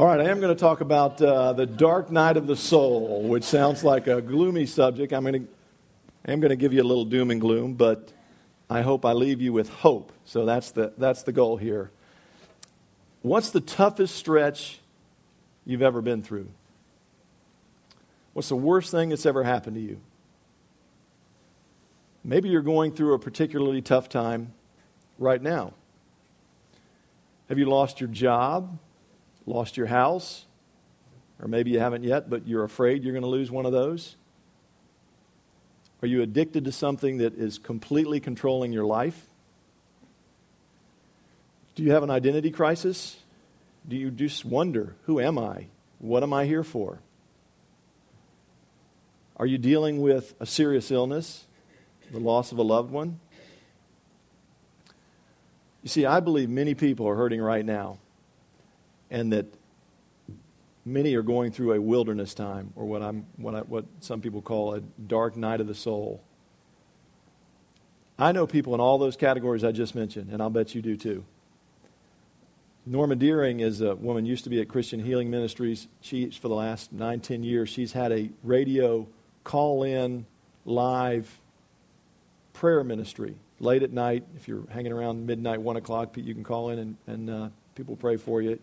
All right, I am going to talk about uh, the dark night of the soul, which sounds like a gloomy subject. I'm going to, I am going to give you a little doom and gloom, but I hope I leave you with hope. So that's the, that's the goal here. What's the toughest stretch you've ever been through? What's the worst thing that's ever happened to you? Maybe you're going through a particularly tough time right now. Have you lost your job? Lost your house? Or maybe you haven't yet, but you're afraid you're going to lose one of those? Are you addicted to something that is completely controlling your life? Do you have an identity crisis? Do you just wonder, who am I? What am I here for? Are you dealing with a serious illness, the loss of a loved one? You see, I believe many people are hurting right now, and that many are going through a wilderness time, or what, I'm, what, I, what some people call a dark night of the soul. I know people in all those categories I just mentioned, and I'll bet you do too. Norma Deering is a woman used to be at Christian Healing Ministries. She, for the last nine, ten years, she's had a radio call-in live prayer ministry late at night. If you're hanging around midnight, one o'clock, you can call in and, and uh, people pray for you.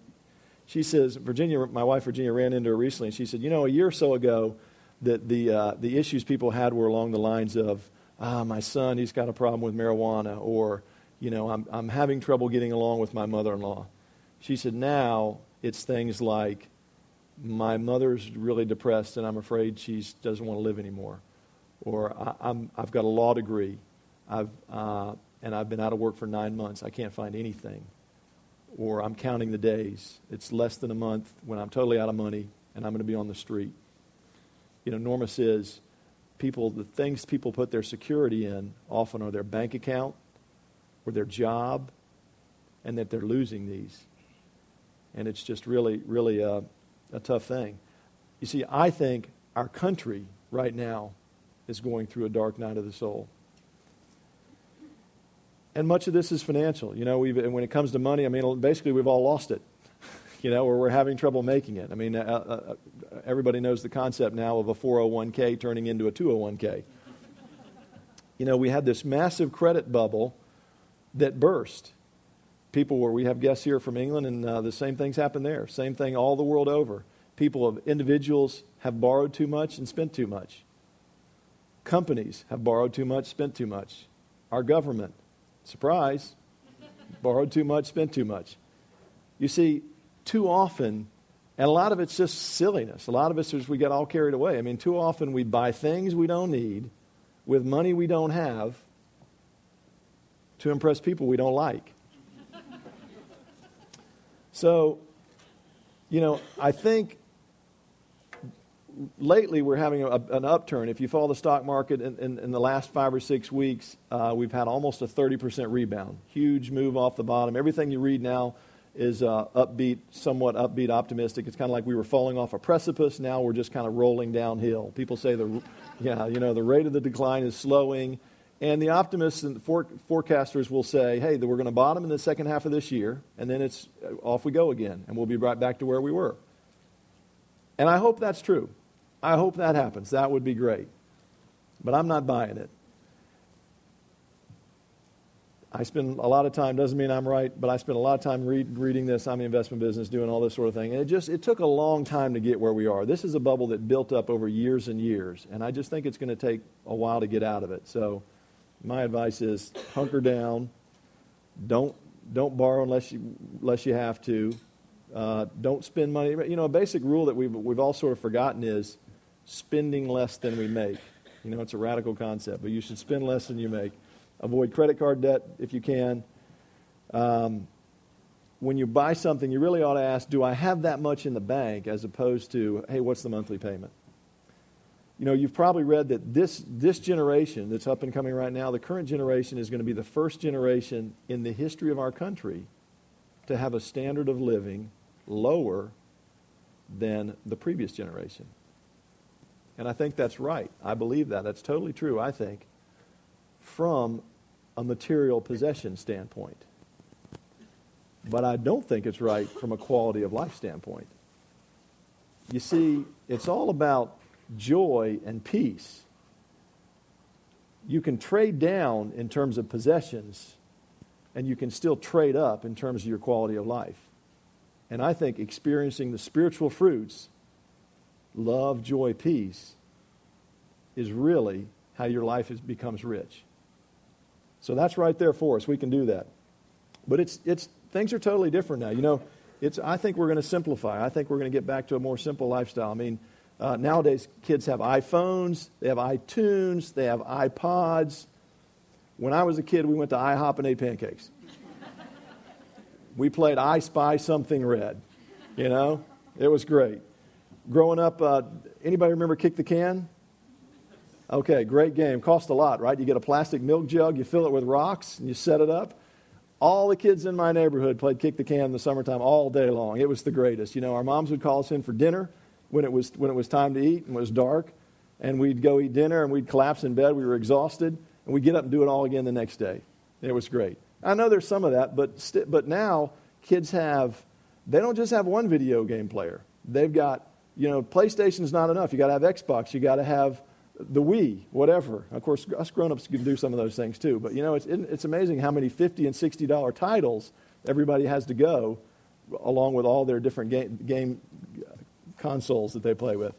She says, Virginia, my wife Virginia ran into her recently, and she said, you know, a year or so ago, that the uh, the issues people had were along the lines of, ah, my son, he's got a problem with marijuana, or you know, I'm I'm having trouble getting along with my mother-in-law. She said, now it's things like, my mother's really depressed and I'm afraid she doesn't want to live anymore. Or I, am I've got a law degree I've, uh, and I've been out of work for nine months. I can't find anything. Or I'm counting the days. It's less than a month when I'm totally out of money and I'm going to be on the street. You know, Norma says people, the things people put their security in often are their bank account or their job, and that they're losing these and it's just really, really a, a tough thing. You see, I think our country right now is going through a dark night of the soul. And much of this is financial. You know, and when it comes to money, I mean, basically we've all lost it, you know, or we're having trouble making it. I mean, uh, uh, everybody knows the concept now of a 401k turning into a 201k. You know, we had this massive credit bubble that burst people where we have guests here from England, and uh, the same things happen there. Same thing all the world over. People of individuals have borrowed too much and spent too much. Companies have borrowed too much, spent too much. Our government, surprise, borrowed too much, spent too much. You see, too often, and a lot of it's just silliness. A lot of us we get all carried away. I mean, too often we buy things we don't need with money we don't have to impress people we don't like. So, you know, I think lately we're having a, an upturn. If you follow the stock market in, in, in the last five or six weeks, uh, we've had almost a 30% rebound. Huge move off the bottom. Everything you read now is uh, upbeat, somewhat upbeat, optimistic. It's kind of like we were falling off a precipice. Now we're just kind of rolling downhill. People say the, yeah, you know, the rate of the decline is slowing. And the optimists and the forecasters will say, hey, we're going to bottom in the second half of this year, and then it's uh, off we go again, and we'll be right back to where we were. And I hope that's true. I hope that happens. That would be great. But I'm not buying it. I spend a lot of time, doesn't mean I'm right, but I spend a lot of time read, reading this. I'm in the investment business, doing all this sort of thing. And it just, it took a long time to get where we are. This is a bubble that built up over years and years. And I just think it's going to take a while to get out of it. So, my advice is hunker down. Don't don't borrow unless you unless you have to. Uh, don't spend money. You know, a basic rule that we've we've all sort of forgotten is spending less than we make. You know, it's a radical concept, but you should spend less than you make. Avoid credit card debt if you can. Um, when you buy something, you really ought to ask, do I have that much in the bank, as opposed to, hey, what's the monthly payment? you know, you've probably read that this, this generation that's up and coming right now, the current generation is going to be the first generation in the history of our country to have a standard of living lower than the previous generation. And I think that's right. I believe that. That's totally true, I think, from a material possession standpoint. But I don't think it's right from a quality of life standpoint. you see, it's all about joy and peace. You can trade down in terms of possessions, and you can still trade up in terms of your quality of life. And I think experiencing the spiritual fruits love, joy, peace is really how your life is, becomes rich. So that's right there for us. We can do that. But it's, it's, things are totally different now. You know, it's, I think we're going to simplify. I think we're going to get back to a more simple lifestyle. I mean, uh, nowadays, kids have iPhones, they have iTunes, they have iPods. When I was a kid, we went to IHOP and ate pancakes. we played I Spy Something Red. You know, it was great. Growing up, uh, anybody remember Kick the Can? Okay, great game. Cost a lot, right? You get a plastic milk jug, you fill it with rocks, and you set it up. All the kids in my neighborhood played kick the can in the summertime all day long. It was the greatest. You know, our moms would call us in for dinner when it was when it was time to eat and it was dark, and we'd go eat dinner and we'd collapse in bed. We were exhausted, and we'd get up and do it all again the next day. It was great. I know there's some of that, but st- but now kids have they don't just have one video game player. They've got you know PlayStation's not enough. You got to have Xbox. You got to have the Wii, whatever. Of course, us grown-ups can do some of those things too. But you know, it's it's amazing how many fifty and sixty dollar titles everybody has to go, along with all their different game, game consoles that they play with.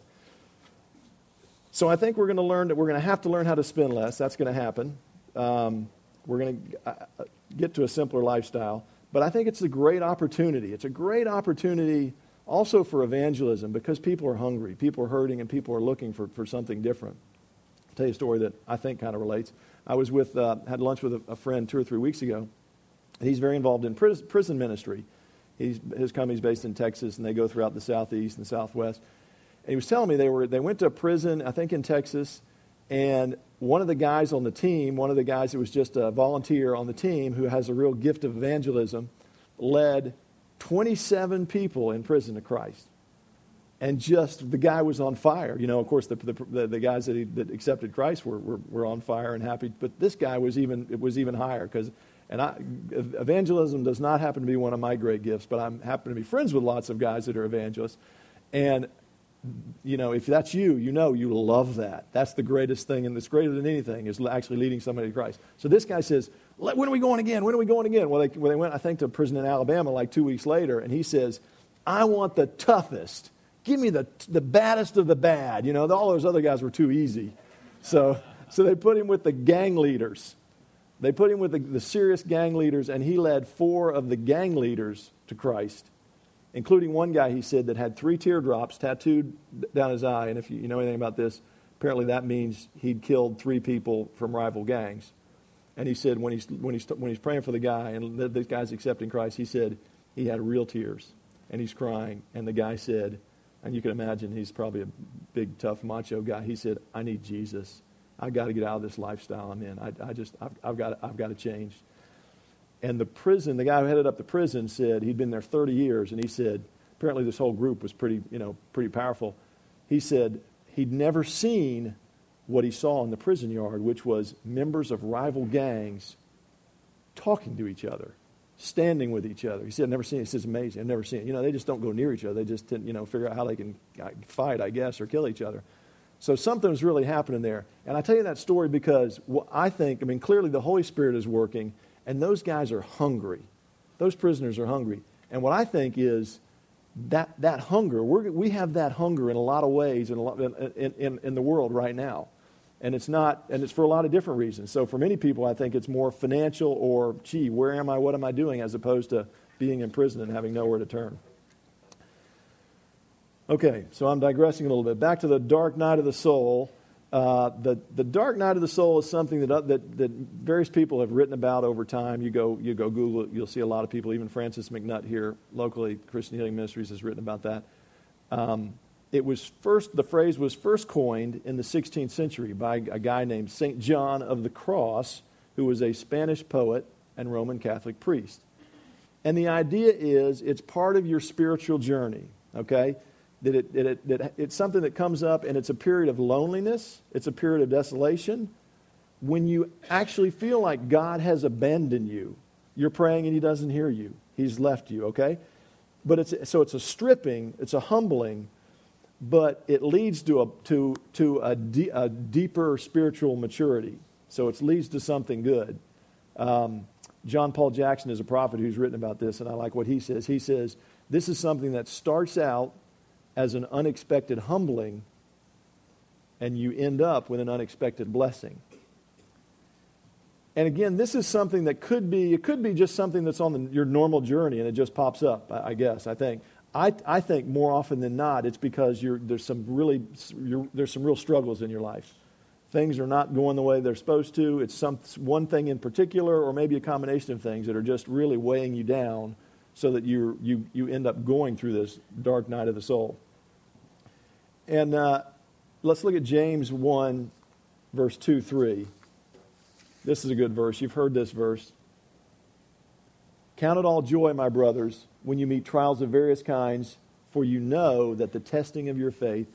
So I think we're going to learn that we're going to have to learn how to spend less. That's going to happen. Um, we're going to uh, get to a simpler lifestyle. But I think it's a great opportunity. It's a great opportunity also for evangelism because people are hungry, people are hurting, and people are looking for, for something different. I'll tell you a story that I think kind of relates. I was with, uh, had lunch with a, a, friend two or three weeks ago. He's very involved in prison, prison ministry. He's, his company's based in Texas, and they go throughout the southeast and southwest. And he was telling me they, were, they went to a prison, I think in Texas, and one of the guys on the team, one of the guys that was just a volunteer on the team who has a real gift of evangelism, led 27 people in prison to Christ. And just the guy was on fire. You know, of course, the, the, the guys that, he, that accepted Christ were, were, were on fire and happy. But this guy was even, it was even higher because and I, evangelism does not happen to be one of my great gifts, but I happen to be friends with lots of guys that are evangelists. And, you know, if that's you, you know you love that. That's the greatest thing, and it's greater than anything, is actually leading somebody to Christ. So this guy says, when are we going again? When are we going again? Well, they, well, they went, I think, to prison in Alabama like two weeks later, and he says, I want the toughest. Give me the, the baddest of the bad. You know, all those other guys were too easy. So, so they put him with the gang leaders. They put him with the, the serious gang leaders, and he led four of the gang leaders to Christ, including one guy, he said, that had three teardrops tattooed down his eye. And if you, know anything about this, apparently that means he'd killed three people from rival gangs. And he said when he's, when he's, when he's praying for the guy and the guy's accepting Christ, he said he had real tears and he's crying. And the guy said, and you can imagine he's probably a big, tough, macho guy. He said, I need Jesus. I've got to get out of this lifestyle I'm in. I, I just, I've, I've, got, I've got to change. And the prison, the guy who headed up the prison said he'd been there 30 years, and he said, apparently this whole group was pretty, you know, pretty powerful. He said he'd never seen what he saw in the prison yard, which was members of rival gangs talking to each other, standing with each other. He said, I've never seen it. He says, amazing. I've never seen it. You know, they just don't go near each other. They just, you know, figure out how they can uh, fight, I guess, or kill each other. So something's really happening there. And I tell you that story because I think, I mean, clearly the Holy Spirit is working, and those guys are hungry. Those prisoners are hungry. And what I think is that, that hunger, we have that hunger in a lot of ways in, lot, in, in, in the world right now. And it's not, and it's for a lot of different reasons. So for many people, I think it's more financial or, gee, where am I, what am I doing, as opposed to being in prison and having nowhere to turn. Okay, so I'm digressing a little bit. Back to the dark night of the soul. Uh, the, the dark night of the soul is something that, uh, that, that various people have written about over time. You go, you go Google it, you'll see a lot of people, even Francis MacNutt here locally, Christian Healing Ministries has written about that. Um, it was first, the phrase was first coined in the 16th century by a guy named St. John of the Cross, who was a Spanish poet and Roman Catholic priest. And the idea is it's part of your spiritual journey, okay? That, it, it, that it's something that comes up and it's a period of loneliness, it's a period of desolation. When you actually feel like God has abandoned you, you're praying and He doesn't hear you, He's left you, okay? But it's, so it's a stripping, it's a humbling, but it leads to a, to, to a, a deeper spiritual maturity. So it leads to something good. Um, John Paul Jackson is a prophet who's written about this, and I like what he says. He says, This is something that starts out as an unexpected humbling, and you end up with an unexpected blessing. And again, this is something that could be, it could be just something that's on the, your normal journey and it just pops up, I, I guess, I think. I, I think more often than not, it's because there's some really, there's some real struggles in your life. Things are not going the way they're supposed to. It's some, one thing in particular, or maybe a combination of things that are just really weighing you down so that you you, you end up going through this dark night of the soul. And uh, let's look at James 1, verse 2 3. This is a good verse. You've heard this verse. Count it all joy, my brothers, when you meet trials of various kinds, for you know that the testing of your faith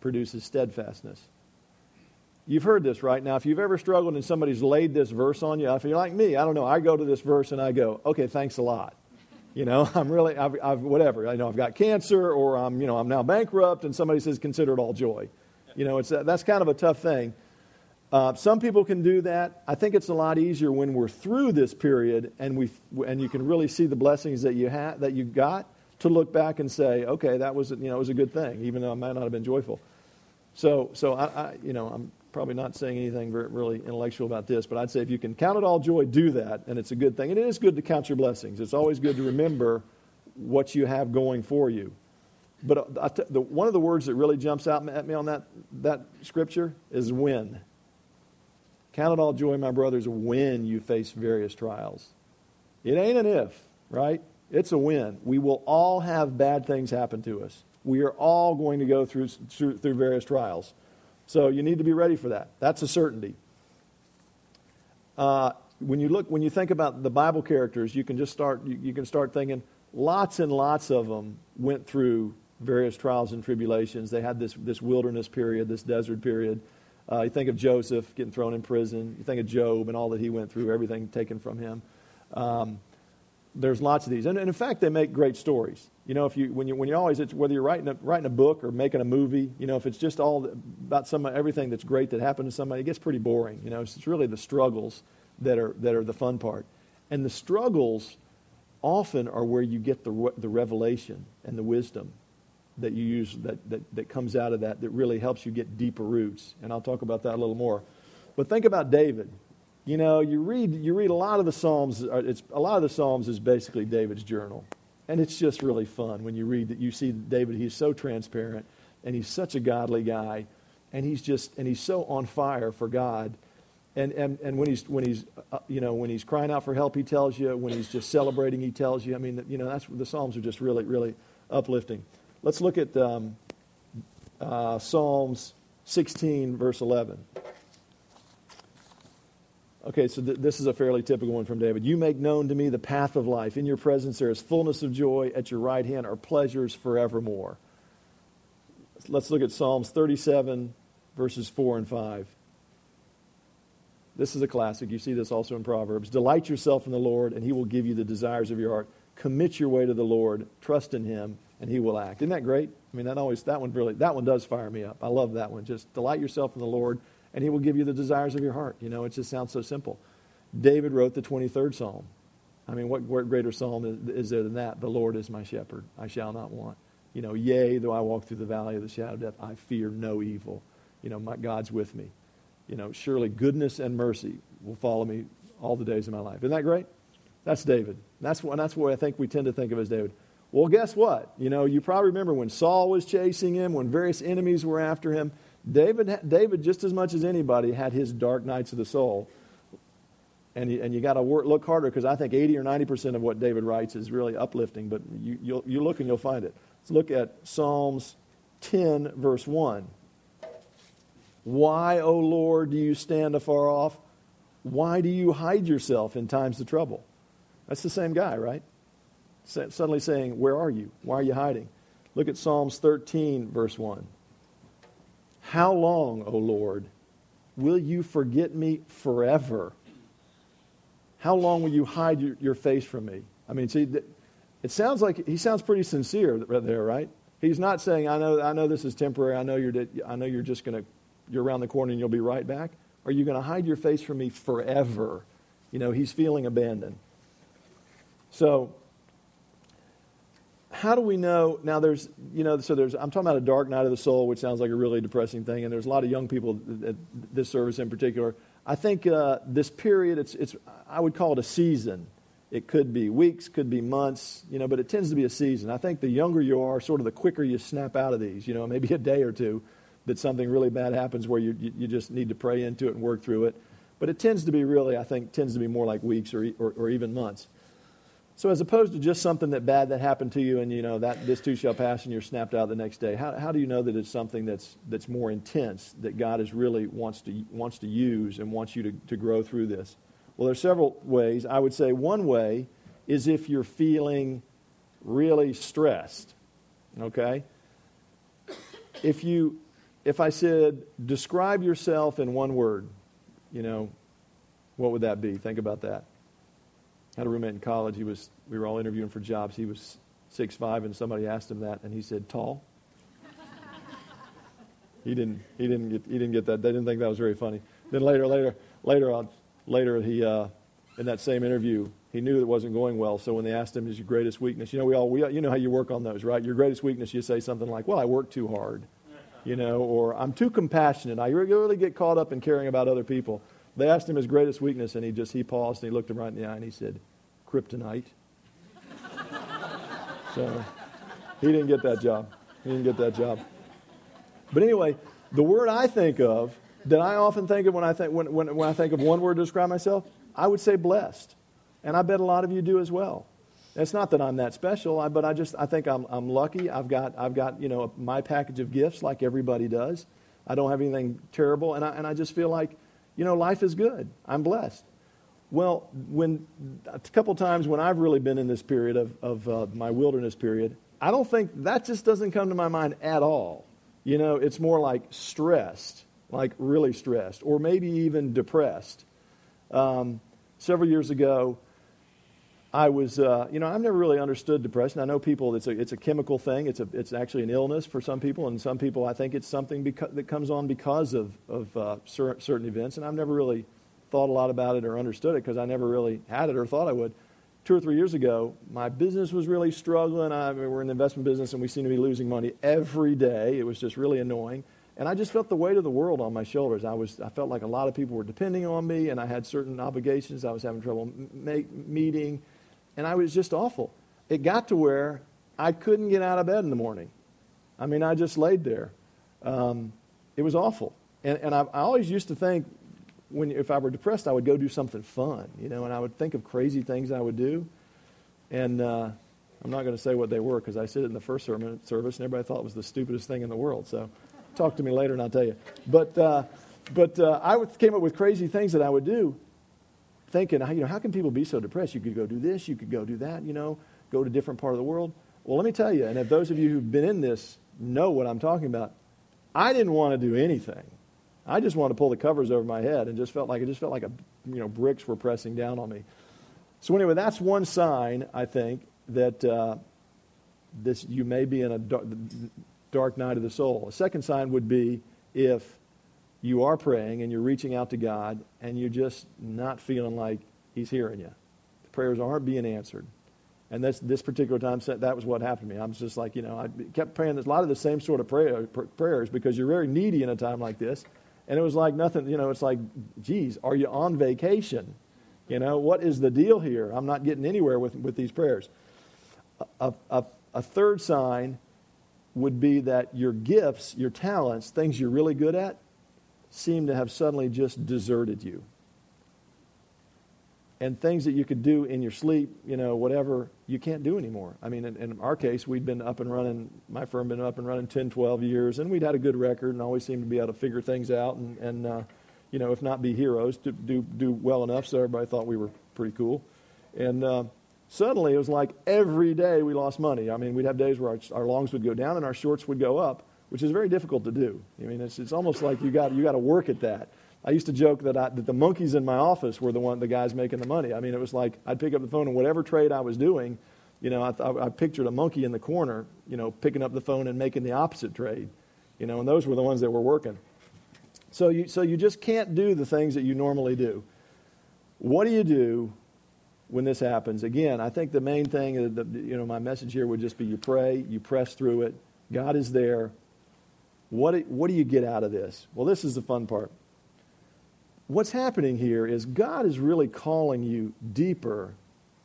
produces steadfastness. You've heard this right now. If you've ever struggled and somebody's laid this verse on you, if you're like me, I don't know, I go to this verse and I go, okay, thanks a lot. You know, I'm really, I've, I've, whatever. I know I've got cancer or I'm, you know, I'm now bankrupt and somebody says, consider it all joy. You know, it's, that's kind of a tough thing. Uh, some people can do that. I think it's a lot easier when we're through this period and, we and you can really see the blessings that you, ha- that you got to look back and say, okay, that was, you know, it was a good thing, even though I might not have been joyful. So, so I, I you know, I'm probably not saying anything really intellectual about this, but I'd say if you can count it all joy, do that, and it's a good thing. And it is good to count your blessings. It's always good to remember what you have going for you. But uh, the, one of the words that really jumps out at me on that, that scripture is when. Count it all joy, my brothers, when you face various trials. It ain't an if, right? It's a when. We will all have bad things happen to us. We are all going to go through, through, through various trials. So you need to be ready for that. That's a certainty. Uh, when you look, when you think about the Bible characters, you can just start. You, you, can start thinking. Lots and lots of them went through various trials and tribulations. They had this this wilderness period, this desert period. Uh, you think of Joseph getting thrown in prison. You think of Job and all that he went through, everything taken from him. Um, there's lots of these. And, and, in fact, they make great stories. You know, if you, when, you, when you're always, whether you're writing a, writing a book or making a movie, you know, if it's just all about some, everything that's great that happened to somebody, it gets pretty boring. You know, it's, it's really the struggles that are, that are the fun part. And the struggles often are where you get the, the revelation and the wisdom that you use that, that, that comes out of that that really helps you get deeper roots. And I'll talk about that a little more. But think about David. You know, you read, you read a lot of the Psalms, uh, it's, a lot of the Psalms is basically David's journal. And it's just really fun when you read that you see David, he's so transparent and he's such a godly guy and he's just, and he's so on fire for God. And, and, and when he's, when he's, uh, you know, when he's crying out for help, he tells you. When he's just celebrating, he tells you. I mean, you know, that's, the Psalms are just really, really uplifting. Let's look at um, uh, Psalms 16, verse 11. Okay, so th- this is a fairly typical one from David. You make known to me the path of life. In your presence there is fullness of joy. At your right hand are pleasures forevermore. Let's look at Psalms 37, verses 4 and 5. This is a classic. You see this also in Proverbs. Delight yourself in the Lord, and he will give you the desires of your heart. Commit your way to the Lord. Trust in him, and he will act. Isn't that great? I mean, that always that one really that one does fire me up. I love that one. Just delight yourself in the Lord, and he will give you the desires of your heart. You know, it just sounds so simple. David wrote the 23rd Psalm. I mean, what greater psalm is, there than that? The Lord is my shepherd; I shall not want. You know, yea, though I walk through the valley of the shadow of death, I fear no evil. You know, my God's with me. You know, surely goodness and mercy will follow me all the days of my life. Isn't that great? That's David. That's what, that's what I think we tend to think of as David. Well, guess what? You know, you probably remember when Saul was chasing him, when various enemies were after him. David, David just as much as anybody, had his dark nights of the soul. And you, and you got to look harder because I think 80 or 90% of what David writes is really uplifting, but you, you look and you'll find it. Let's look at Psalms 10, verse 1. Why, O Lord, do you stand afar off? Why do you hide yourself in times of trouble? That's the same guy, right? suddenly saying, Where are you? Why are you hiding? Look at Psalms 13, verse 1. How long, O Lord, will you forget me forever? How long will you hide your, your face from me? I mean, see, it sounds like he sounds pretty sincere right there, right? He's not saying, I know, I know this is temporary. I know you're, I know you're just going to, you're around the corner and you'll be right back. Are you going to hide your face from me forever? You know, he's feeling abandoned. So, how do we know? Now, there's, you know, so there's, I'm talking about a dark night of the soul, which sounds like a really depressing thing, and there's a lot of young people at this service in particular. I think uh, this period, it's, it's, I would call it a season. It could be weeks, could be months, you know, but it tends to be a season. I think the younger you are, sort of the quicker you snap out of these, you know, maybe a day or two that something really bad happens where you, you, just need to pray into it and work through it. But it tends to be really, I think, tends to be more like weeks or, or, or even months. So as opposed to just something that bad that happened to you and you know that this too shall pass and you're snapped out the next day, how, how do you know that it's something that's, that's more intense that God is really wants to, wants to use and wants you to, to grow through this? Well, there's several ways. I would say one way is if you're feeling really stressed. Okay? If you if I said describe yourself in one word, you know, what would that be? Think about that. Had a roommate in college. He was we were all interviewing for jobs. He was six five, and somebody asked him that, and he said tall. he didn't he didn't get he didn't get that. They didn't think that was very funny. Then later later later on later, he, uh, in that same interview, he knew it wasn't going well. So when they asked him, "Is your greatest weakness?" You know, we all, we, you know how you work on those, right? Your greatest weakness, you say something like, "Well, I work too hard," you know, or "I'm too compassionate. I really get caught up in caring about other people." They asked him his greatest weakness, and he just he paused and he looked him right in the eye and he said, "Kryptonite." so he didn't get that job. He didn't get that job. But anyway, the word I think of that I often think of when I think, when, when, when I think of one word to describe myself, I would say blessed. And I bet a lot of you do as well. It's not that I'm that special, but I just I think I'm, I'm lucky. I've got, I've got you know my package of gifts like everybody does. I don't have anything terrible, and I, and I just feel like you know life is good. I'm blessed. Well, when a couple times when I've really been in this period of, of uh, my wilderness period, I don't think that just doesn't come to my mind at all. You know, it's more like stressed like really stressed, or maybe even depressed. Um, several years ago, I was, uh, you know, I've never really understood depression. I know people, it's a, it's a chemical thing. It's, a, it's actually an illness for some people, and some people, I think it's something beca- that comes on because of, of uh, cer- certain events. And I've never really thought a lot about it or understood it because I never really had it or thought I would. Two or three years ago, my business was really struggling. I, we're in the investment business, and we seem to be losing money every day. It was just really annoying. And I just felt the weight of the world on my shoulders. I, was, I felt like a lot of people were depending on me, and I had certain obligations I was having trouble make, meeting, and I was just awful. It got to where I couldn't get out of bed in the morning. I mean, I just laid there. Um, it was awful. And, and I, I, always used to think, when, if I were depressed, I would go do something fun, you know, and I would think of crazy things I would do. And uh, I'm not going to say what they were because I said it in the first sermon, service, and everybody thought it was the stupidest thing in the world. So Talk to me later and I'll tell you. But, uh, but uh, I came up with crazy things that I would do, thinking, you know, how can people be so depressed? You could go do this, you could go do that, you know, go to a different part of the world. Well, let me tell you, and if those of you who've been in this know what I'm talking about, I didn't want to do anything. I just wanted to pull the covers over my head and just felt like it just felt like a, you know bricks were pressing down on me. So anyway, that's one sign I think that uh, this you may be in a dark night of the soul. A second sign would be if you are praying and you're reaching out to God and you're just not feeling like He's hearing you. The prayers aren't being answered. And this, this particular time, that was what happened to me. I was just like, you know, I kept praying a lot of the same sort of prayer, prayers because you're very needy in a time like this. And it was like nothing, you know, it's like, geez, are you on vacation? You know, what is the deal here? I'm not getting anywhere with, with these prayers. A, a, a third sign would be that your gifts, your talents, things you're really good at, seem to have suddenly just deserted you. And things that you could do in your sleep, you know, whatever, you can't do anymore. I mean, in, in, our case, we'd been up and running, my firm had been up and running 10, 12 years, and we'd had a good record and always seemed to be able to figure things out and, and uh, you know, if not be heroes, to do, do well enough so everybody thought we were pretty cool. And, uh, suddenly it was like every day we lost money. I mean, we'd have days where our, our longs would go down and our shorts would go up, which is very difficult to do. I mean, it's, it's almost like you got, you got to work at that. I used to joke that, I, that the monkeys in my office were the one, the guys making the money. I mean, it was like I'd pick up the phone and whatever trade I was doing, You know, I, I pictured a monkey in the corner, you know, picking up the phone and making the opposite trade. You know, and those were the ones that were working. So you, so you just can't do the things that you normally do. What do you do when this happens? Again, I think the main thing, the, you know, my message here would just be you pray, you press through it. God is there. What, what do you get out of this? Well, this is the fun part. What's happening here is God is really calling you deeper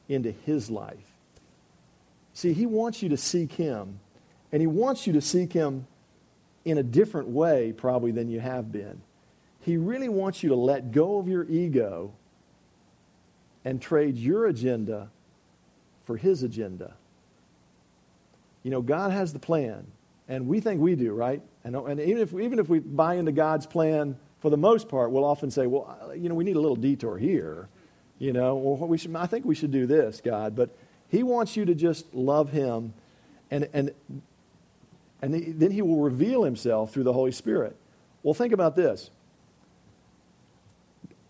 into His life. See, He wants you to seek Him, and He wants you to seek Him in a different way, probably, than you have been. He really wants you to let go of your ego and trade your agenda for His agenda. You know, God has the plan, and we think we do, right? And, and even, if, even if we buy into God's plan, for the most part, we'll often say, well, you know, we need a little detour here. You know, well, we should, I think we should do this, God. But He wants you to just love Him, and, and, and then He will reveal Himself through the Holy Spirit. Well, think about this.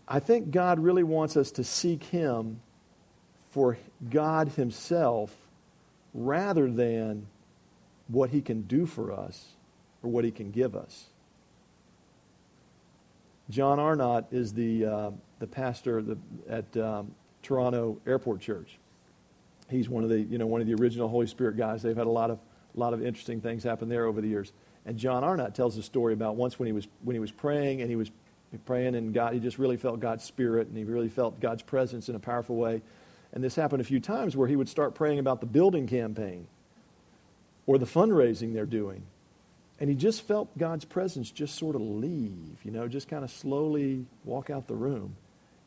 I think God really wants us to seek Him for God Himself rather than what He can do for us or what He can give us. John Arnott is the, uh, the pastor at um, Toronto Airport Church. He's one of the, you know, one of the original Holy Spirit guys. They've had a lot of, a lot of interesting things happen there over the years. And John Arnott tells a story about once when he was, when he was praying and he was praying and God, he just really felt God's spirit and he really felt God's presence in a powerful way. And this happened a few times where he would start praying about the building campaign or the fundraising they're doing and he just felt God's presence just sort of leave, you know, just kind of slowly walk out the room.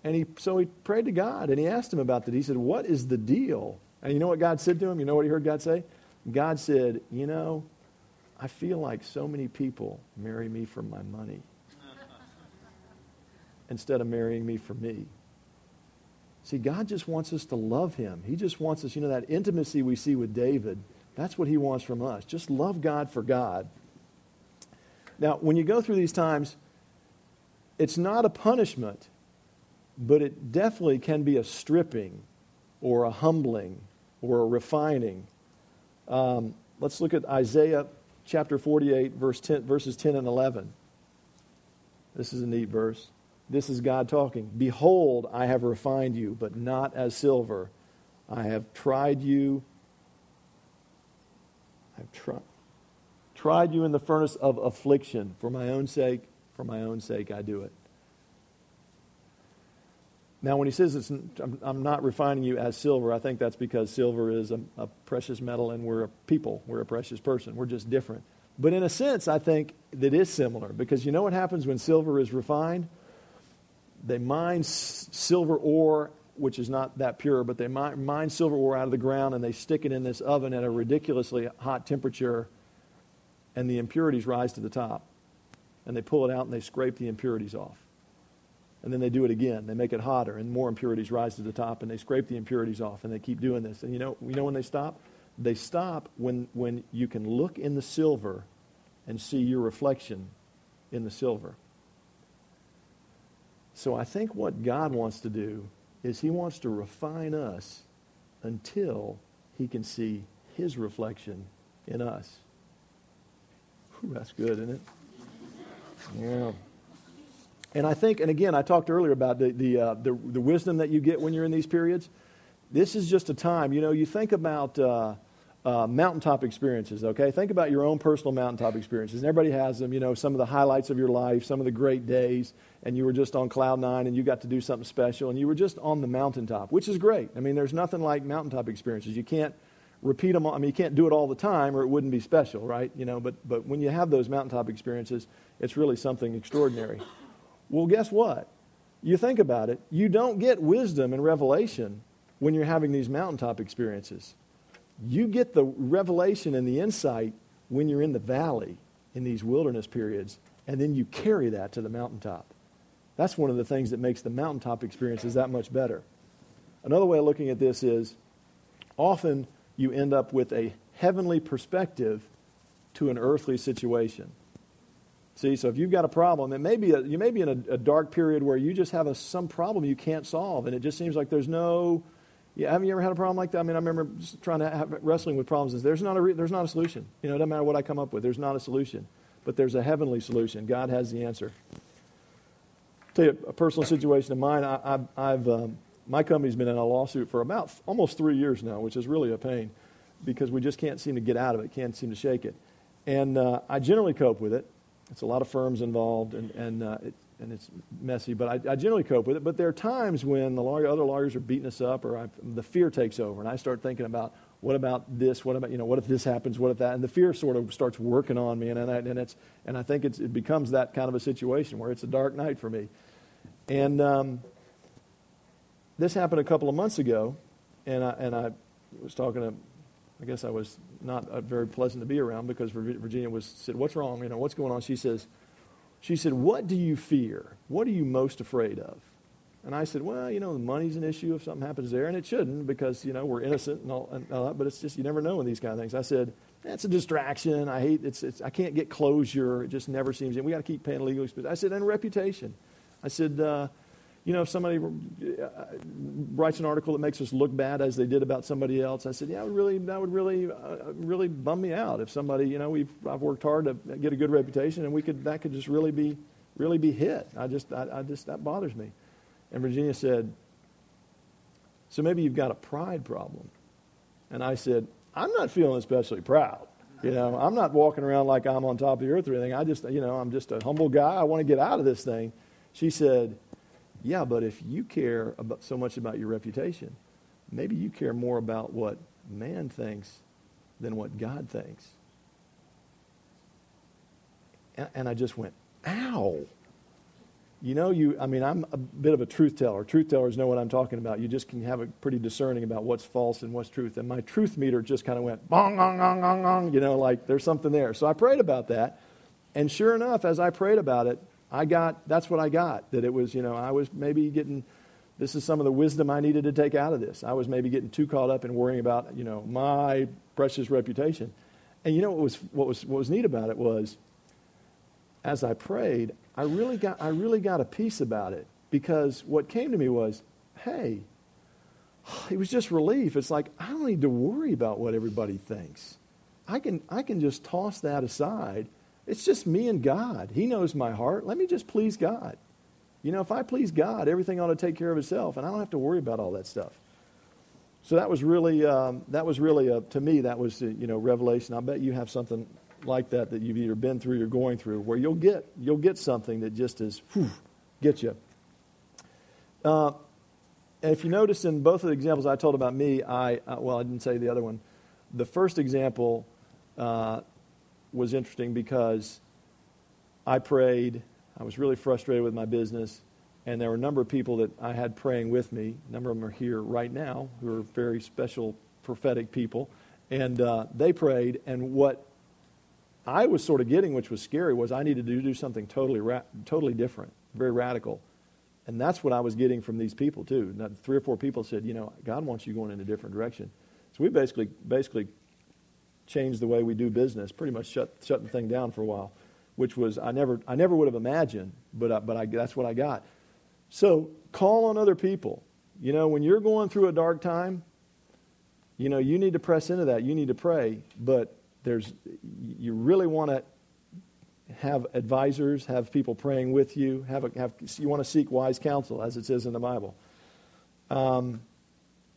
And he, so he prayed to God and he asked him about that. He said, What is the deal? And you know what God said to him? You know what he heard God say? God said, You know, I feel like so many people marry me for my money instead of marrying me for me. See, God just wants us to love him. He just wants us, you know, that intimacy we see with David, that's what he wants from us. Just love God for God. Now, when you go through these times, it's not a punishment, but it definitely can be a stripping or a humbling or a refining. Um, let's look at Isaiah chapter 48, verse 10, verses 10 and 11. This is a neat verse. This is God talking. Behold, I have refined you, but not as silver. I have tried you. I've tried tried you in the furnace of affliction. For my own sake, for my own sake, I do it. Now, when he says I'm not refining you as silver, I think that's because silver is a, a, precious metal and we're a people. We're a precious person. We're just different. But in a sense, I think that is similar because you know what happens when silver is refined? They mine silver ore, which is not that pure, but they mine, mine silver ore out of the ground and they stick it in this oven at a ridiculously hot temperature and the impurities rise to the top. And they pull it out and they scrape the impurities off. And then they do it again. They make it hotter and more impurities rise to the top and they scrape the impurities off and they keep doing this. And you know, you know when they stop? They stop when, when you can look in the silver and see your reflection in the silver. So I think what God wants to do is he wants to refine us until he can see his reflection in us. Whew, that's good, isn't it? Yeah. And I think, and again, I talked earlier about the, the, uh, the, the, wisdom that you get when you're in these periods. This is just a time, you know, you think about uh, uh, mountaintop experiences, okay? Think about your own personal mountaintop experiences. And everybody has them, you know, some of the highlights of your life, some of the great days, and you were just on cloud nine and you got to do something special, and you were just on the mountaintop, which is great. I mean, there's nothing like mountaintop experiences. You can't repeat them. I mean, you can't do it all the time or it wouldn't be special, right? You know, but, but when you have those mountaintop experiences, it's really something extraordinary. Well, guess what? You think about it, you don't get wisdom and revelation when you're having these mountaintop experiences. You get the revelation and the insight when you're in the valley in these wilderness periods, and then you carry that to the mountaintop. That's one of the things that makes the mountaintop experiences that much better. Another way of looking at this is often you end up with a heavenly perspective to an earthly situation. See, so if you've got a problem, it may be a, you may be in a, a dark period where you just have a, some problem you can't solve, and it just seems like there's no, Yeah, haven't you ever had a problem like that? I mean, I remember trying to have, wrestling with problems. There's not a re, there's not a solution. You know, it doesn't matter what I come up with. There's not a solution, but there's a heavenly solution. God has the answer. I'll tell you a personal situation of mine. I, have um, my company's been in a lawsuit for about almost three years now, which is really a pain because we just can't seem to get out of it, can't seem to shake it. And uh, I generally cope with it. It's a lot of firms involved, and, and, uh, it, and it's messy, but I, I, generally cope with it. But there are times when the lawyer, other lawyers are beating us up, or I, the fear takes over, and I start thinking about what about this? What about you know? What if this happens? What if that? And the fear sort of starts working on me, and and, I, and it's and I think it becomes that kind of a situation where it's a dark night for me. And um, this happened a couple of months ago, and I and I was talking to I guess I was not uh, very pleasant to be around because Virginia was said, "What's wrong? You know, what's going on?" She says, "She said, what do you fear? What are you most afraid of?" And I said, "Well, you know, the money's an issue if something happens there, and it shouldn't because you know we're innocent and all, and all that. But it's just you never know in these kind of things." I said, "That's a distraction. I hate it's, it's I can't get closure. It just never seems. And we got to keep paying legal expenses." I said, "And reputation." I said. Uh, you know, if somebody uh, writes an article that makes us look bad as they did about somebody else, I said, yeah, would really, that would really, uh, really bum me out if somebody, you know, we've, I've worked hard to get a good reputation, and we could, that could just really be, really be hit. I just, I, I just, that bothers me. And Virginia said, so maybe you've got a pride problem. And I said, I'm not feeling especially proud. You know, I'm not walking around like I'm on top of the earth or anything. I just, you know, I'm just a humble guy. I want to get out of this thing. She said, yeah, but if you care about, so much about your reputation, maybe you care more about what man thinks than what God thinks. And, and I just went, ow. You know, you, I mean, I'm a bit of a truth teller. Truth tellers know what I'm talking about. You just can have a pretty discerning about what's false and what's truth. And my truth meter just kind of went, bong, bong, bong, bong, bong, you know, like there's something there. So I prayed about that. And sure enough, as I prayed about it, I got, that's what I got. That it was, you know, I was maybe getting, this is some of the wisdom I needed to take out of this. I was maybe getting too caught up in worrying about, you know, my precious reputation. And you know what was, what was, what was neat about it was, as I prayed, I really got, I really got a peace about it because what came to me was, hey, it was just relief. It's like, I don't need to worry about what everybody thinks. I can, I can just toss that aside it's just me and God. He knows my heart. Let me just please God. You know, if I please God, everything ought to take care of itself, and I don't have to worry about all that stuff. So that was really, um, that was really, a, to me, that was, you know, revelation. I bet you have something like that that you've either been through or going through, where you'll get, you'll get something that just is, whew, get you. Uh, and if you notice in both of the examples I told about me, I, uh, well, I didn't say the other one. The first example, uh, was interesting because I prayed. I was really frustrated with my business. And there were a number of people that I had praying with me. A number of them are here right now who are very special prophetic people. And uh, they prayed. And what I was sort of getting, which was scary, was I needed to do something totally, ra- totally different, very radical. And that's what I was getting from these people, too. Now, three or four people said, you know, God wants you going in a different direction. So we basically, basically changed the way we do business, pretty much shut, shut the thing down for a while, which was, I never, I never would have imagined, but, I, but I, that's what I got. So call on other people. You know, when you're going through a dark time, you know, you need to press into that. You need to pray, but there's, you really want to have advisors, have people praying with you, have, a, have you want to seek wise counsel, as it says in the Bible. Um,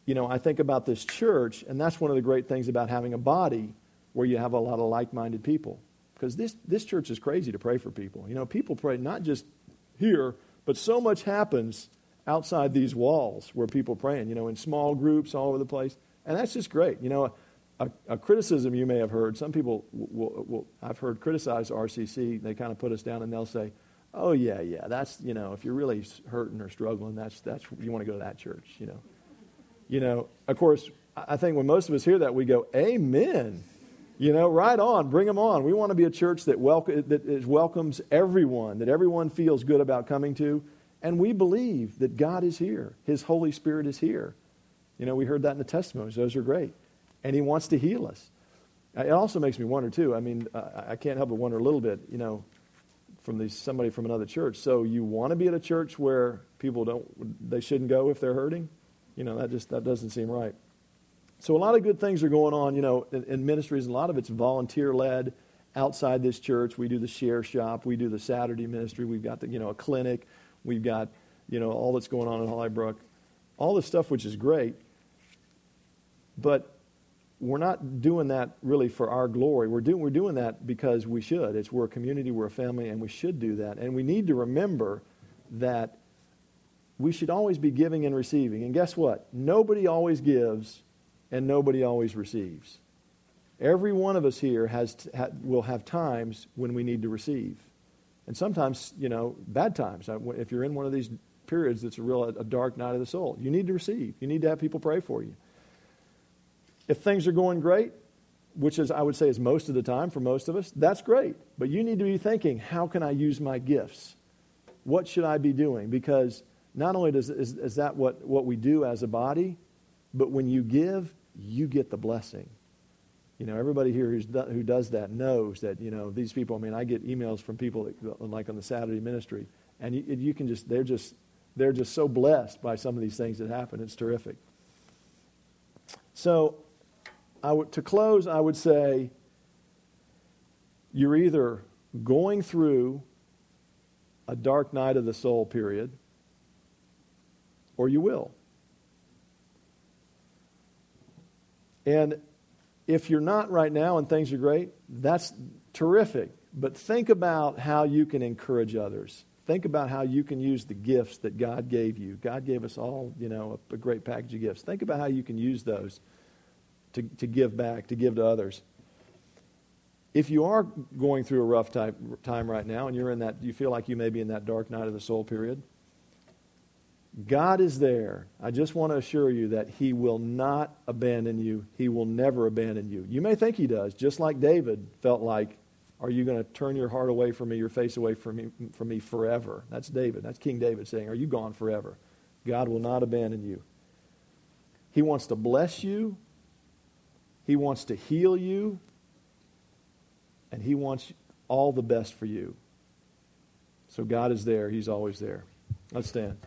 you know, I think about this church, and that's one of the great things about having a body where you have a lot of like minded people. Because this, this church is crazy to pray for people. You know, people pray not just here, but so much happens outside these walls where people praying, you know, in small groups all over the place. And that's just great. You know, a, a criticism you may have heard, some people, will, will, I've heard criticize RCC. They kind of put us down and they'll say, oh, yeah, yeah, that's, you know, if you're really hurting or struggling, that's, that's, you want to go to that church, you know. You know, of course, I think when most of us hear that, we go, Amen. You know, right on, bring them on. We want to be a church that, that welcomes everyone, that everyone feels good about coming to. And we believe that God is here, His Holy Spirit is here. You know, we heard that in the testimonies, those are great. And He wants to heal us. It also makes me wonder, too. I mean, I can't help but wonder a little bit, you know, from these, somebody from another church. So you want to be at a church where people don't, they shouldn't go if they're hurting? You know, that just that doesn't seem right. So a lot of good things are going on, you know, in, in ministries. A lot of it's volunteer led outside this church. We do the share shop. We do the Saturday ministry. We've got the, you know, a clinic. We've got, you know, all that's going on in Hollybrook. All this stuff, which is great. But we're not doing that really for our glory. We're doing, we're doing that because we should. It's we're a community, we're a family, and we should do that. And we need to remember that we should always be giving and receiving. And guess what? Nobody always gives and nobody always receives. Every one of us here has ha, will have times when we need to receive. And sometimes, you know, bad times. Uh, if you're in one of these periods that's a real a dark night of the soul, you need to receive. You need to have people pray for you. If things are going great, which is I would say is most of the time for most of us, that's great. But you need to be thinking, how can I use my gifts? What should I be doing? Because not only does, is, is that what, what we do as a body, but when you give, you get the blessing. You know, everybody here who's do, who does that knows that, you know, these people, I mean, I get emails from people that, like on the Saturday ministry, and you, you can just, they're just, they're just so blessed by some of these things that happen. It's terrific. So, I would, to close, I would say you're either going through a dark night of the soul period, or you will. And if you're not right now and things are great, that's terrific. But think about how you can encourage others. Think about how you can use the gifts that God gave you. God gave us all, you know, a, a great package of gifts. Think about how you can use those to, to give back, to give to others. If you are going through a rough time, time right now and you're in that, you feel like you may be in that dark night of the soul period, God is there. I just want to assure you that He will not abandon you. He will never abandon you. You may think He does, just like David felt like, Are you going to turn your heart away from me, your face away from me, from me forever? That's David. That's King David saying, Are you gone forever? God will not abandon you. He wants to bless you, He wants to heal you, and He wants all the best for you. So God is there, He's always there. Let's stand.